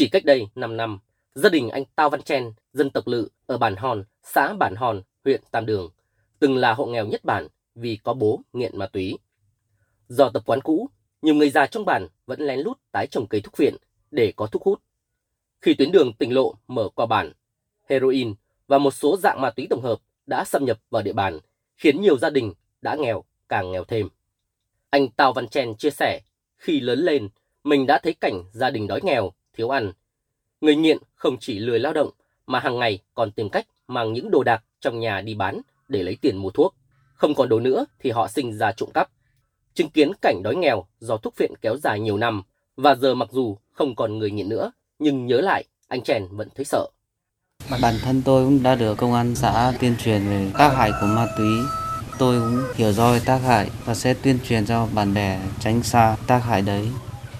Chỉ cách đây 5 năm, gia đình anh Tao Văn Chen, dân tộc Lự ở Bản Hòn, xã Bản Hòn, huyện Tam Đường, từng là hộ nghèo nhất bản vì có bố nghiện ma túy. Do tập quán cũ, nhiều người già trong bản vẫn lén lút tái trồng cây thuốc viện để có thuốc hút. Khi tuyến đường tỉnh lộ mở qua bản, heroin và một số dạng ma túy tổng hợp đã xâm nhập vào địa bàn, khiến nhiều gia đình đã nghèo càng nghèo thêm. Anh Tào Văn Chen chia sẻ, khi lớn lên, mình đã thấy cảnh gia đình đói nghèo, thiếu ăn. Người nghiện không chỉ lười lao động, mà hàng ngày còn tìm cách mang những đồ đạc trong nhà đi bán để lấy tiền mua thuốc. Không còn đồ nữa thì họ sinh ra trộm cắp. Chứng kiến cảnh đói nghèo do thuốc phiện kéo dài nhiều năm, và giờ mặc dù không còn người nghiện nữa, nhưng nhớ lại, anh Chèn vẫn thấy sợ. Bản thân tôi cũng đã được công an xã tuyên truyền về tác hại của ma túy. Tôi cũng hiểu rõ về tác hại và sẽ tuyên truyền cho bạn bè tránh xa tác hại đấy.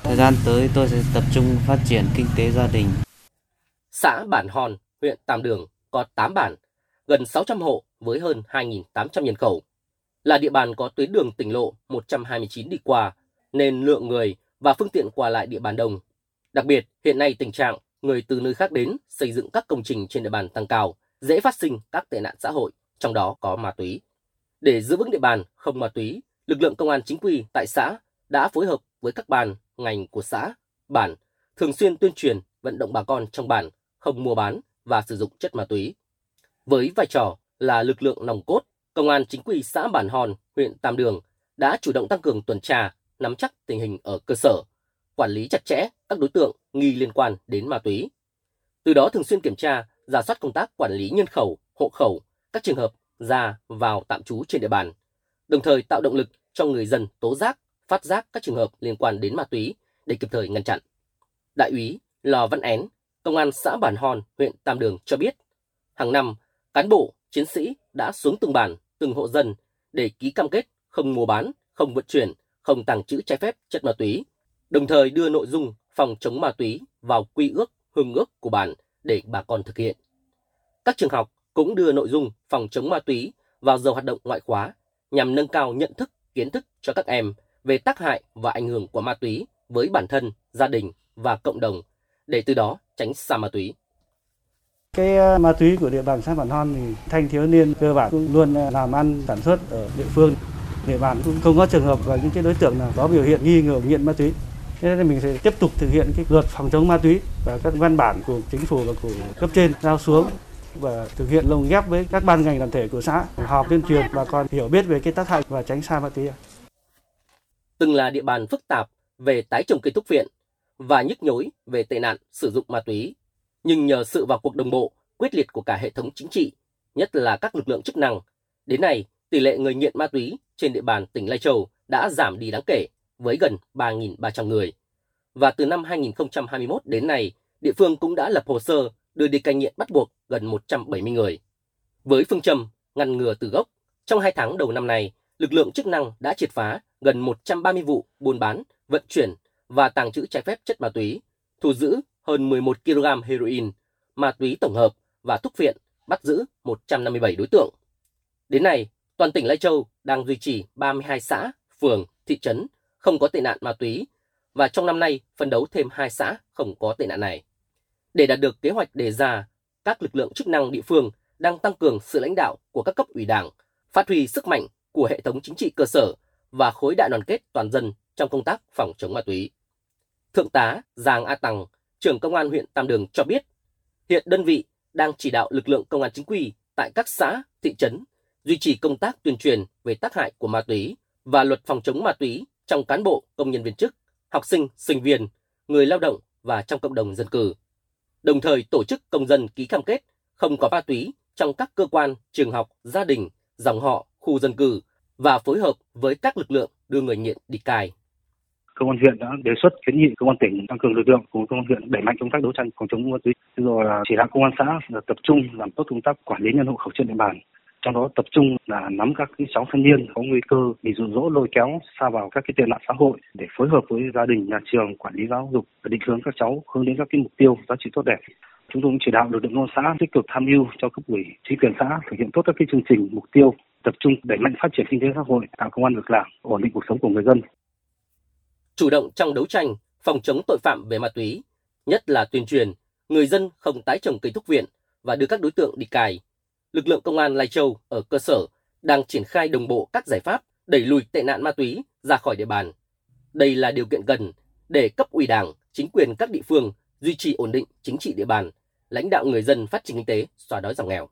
Thời gian tới tôi sẽ tập trung phát triển kinh tế gia đình. Xã Bản Hòn, huyện Tam Đường có 8 bản, gần 600 hộ với hơn 2.800 nhân khẩu. Là địa bàn có tuyến đường tỉnh lộ 129 đi qua, nên lượng người và phương tiện qua lại địa bàn đông. Đặc biệt, hiện nay tình trạng người từ nơi khác đến xây dựng các công trình trên địa bàn tăng cao, dễ phát sinh các tệ nạn xã hội, trong đó có ma túy. Để giữ vững địa bàn không ma túy, lực lượng công an chính quy tại xã đã phối hợp với các ban, ngành của xã, bản, thường xuyên tuyên truyền vận động bà con trong bản không mua bán và sử dụng chất ma túy. Với vai trò là lực lượng nòng cốt, Công an chính quy xã Bản Hòn, huyện Tam Đường đã chủ động tăng cường tuần tra, nắm chắc tình hình ở cơ sở, quản lý chặt chẽ các đối tượng nghi liên quan đến ma túy. Từ đó thường xuyên kiểm tra, giả soát công tác quản lý nhân khẩu, hộ khẩu, các trường hợp ra vào tạm trú trên địa bàn, đồng thời tạo động lực cho người dân tố giác, phát giác các trường hợp liên quan đến ma túy để kịp thời ngăn chặn. Đại úy Lò Văn Én, Công an xã Bản Hòn, huyện Tam Đường cho biết, hàng năm, cán bộ, chiến sĩ đã xuống từng bản, từng hộ dân để ký cam kết không mua bán, không vận chuyển, không tàng trữ trái phép chất ma túy, đồng thời đưa nội dung phòng chống ma túy vào quy ước, hương ước của bản để bà con thực hiện. Các trường học cũng đưa nội dung phòng chống ma túy vào giờ hoạt động ngoại khóa nhằm nâng cao nhận thức, kiến thức cho các em về tác hại và ảnh hưởng của ma túy với bản thân, gia đình và cộng đồng để từ đó tránh xa ma túy. Cái ờ, ma túy của địa bàn xã Bản Hon thì thanh thiếu niên cơ bản cũng luôn ờ, làm ăn sản xuất ở địa phương. Địa bàn cũng không có trường hợp và những cái đối tượng nào có biểu hiện nghi ngờ nghiện ma túy. Thế nên mình sẽ tiếp tục thực hiện cái luật phòng chống ma túy và các văn bản của chính phủ và của cấp trên giao xuống và thực hiện lồng ghép với các ban ngành đoàn thể của xã họp tuyên truyền bà con hiểu biết về cái tác hại và tránh xa ma túy. Từng là địa bàn phức tạp về tái trồng cây thuốc viện và nhức nhối về tệ nạn sử dụng ma túy nhưng nhờ sự vào cuộc đồng bộ, quyết liệt của cả hệ thống chính trị, nhất là các lực lượng chức năng, đến nay tỷ lệ người nghiện ma túy trên địa bàn tỉnh Lai Châu đã giảm đi đáng kể với gần 3.300 người. Và từ năm 2021 đến nay, địa phương cũng đã lập hồ sơ đưa đi cai nghiện bắt buộc gần 170 người. Với phương châm ngăn ngừa từ gốc, trong hai tháng đầu năm nay, lực lượng chức năng đã triệt phá gần 130 vụ buôn bán, vận chuyển và tàng trữ trái phép chất ma túy, thu giữ hơn 11 kg heroin, ma túy tổng hợp và thuốc viện, bắt giữ 157 đối tượng. Đến nay, toàn tỉnh Lai Châu đang duy trì 32 xã, phường, thị trấn không có tệ nạn ma túy và trong năm nay phân đấu thêm 2 xã không có tệ nạn này. Để đạt được kế hoạch đề ra, các lực lượng chức năng địa phương đang tăng cường sự lãnh đạo của các cấp ủy đảng, phát huy sức mạnh của hệ thống chính trị cơ sở và khối đại đoàn kết toàn dân trong công tác phòng chống ma túy. Thượng tá Giàng A Tằng, trưởng công an huyện Tam Đường cho biết, hiện đơn vị đang chỉ đạo lực lượng công an chính quy tại các xã, thị trấn duy trì công tác tuyên truyền về tác hại của ma túy và luật phòng chống ma túy trong cán bộ, công nhân viên chức, học sinh, sinh viên, người lao động và trong cộng đồng dân cư. Đồng thời tổ chức công dân ký cam kết không có ma túy trong các cơ quan, trường học, gia đình, dòng họ, khu dân cư và phối hợp với các lực lượng đưa người nghiện đi cai. Công an huyện đã đề xuất kiến nghị công an tỉnh tăng cường lực lượng cùng công an huyện đẩy mạnh công tác đấu tranh phòng chống ma túy. Rồi là chỉ đạo công an xã là tập trung làm tốt công tác quản lý nhân hộ khẩu trên địa bàn. Trong đó tập trung là nắm các cái cháu thanh niên có nguy cơ bị dụ dỗ lôi kéo xa vào các cái tệ nạn xã hội để phối hợp với gia đình, nhà trường, quản lý giáo dục và định hướng các cháu hướng đến các cái mục tiêu giá trị tốt đẹp chúng tôi cũng chỉ đạo lực lượng công an xã tích cực tham mưu cho cấp ủy chính quyền xã thực hiện tốt các cái chương trình mục tiêu tập trung đẩy mạnh phát triển kinh tế xã hội tạo công an việc làm ổn định cuộc sống của người dân chủ động trong đấu tranh, phòng chống tội phạm về ma túy, nhất là tuyên truyền người dân không tái trồng cây thuốc viện và đưa các đối tượng đi cài. Lực lượng công an Lai Châu ở cơ sở đang triển khai đồng bộ các giải pháp đẩy lùi tệ nạn ma túy ra khỏi địa bàn. Đây là điều kiện cần để cấp ủy Đảng, chính quyền các địa phương duy trì ổn định chính trị địa bàn, lãnh đạo người dân phát triển kinh tế, xóa đói giảm nghèo.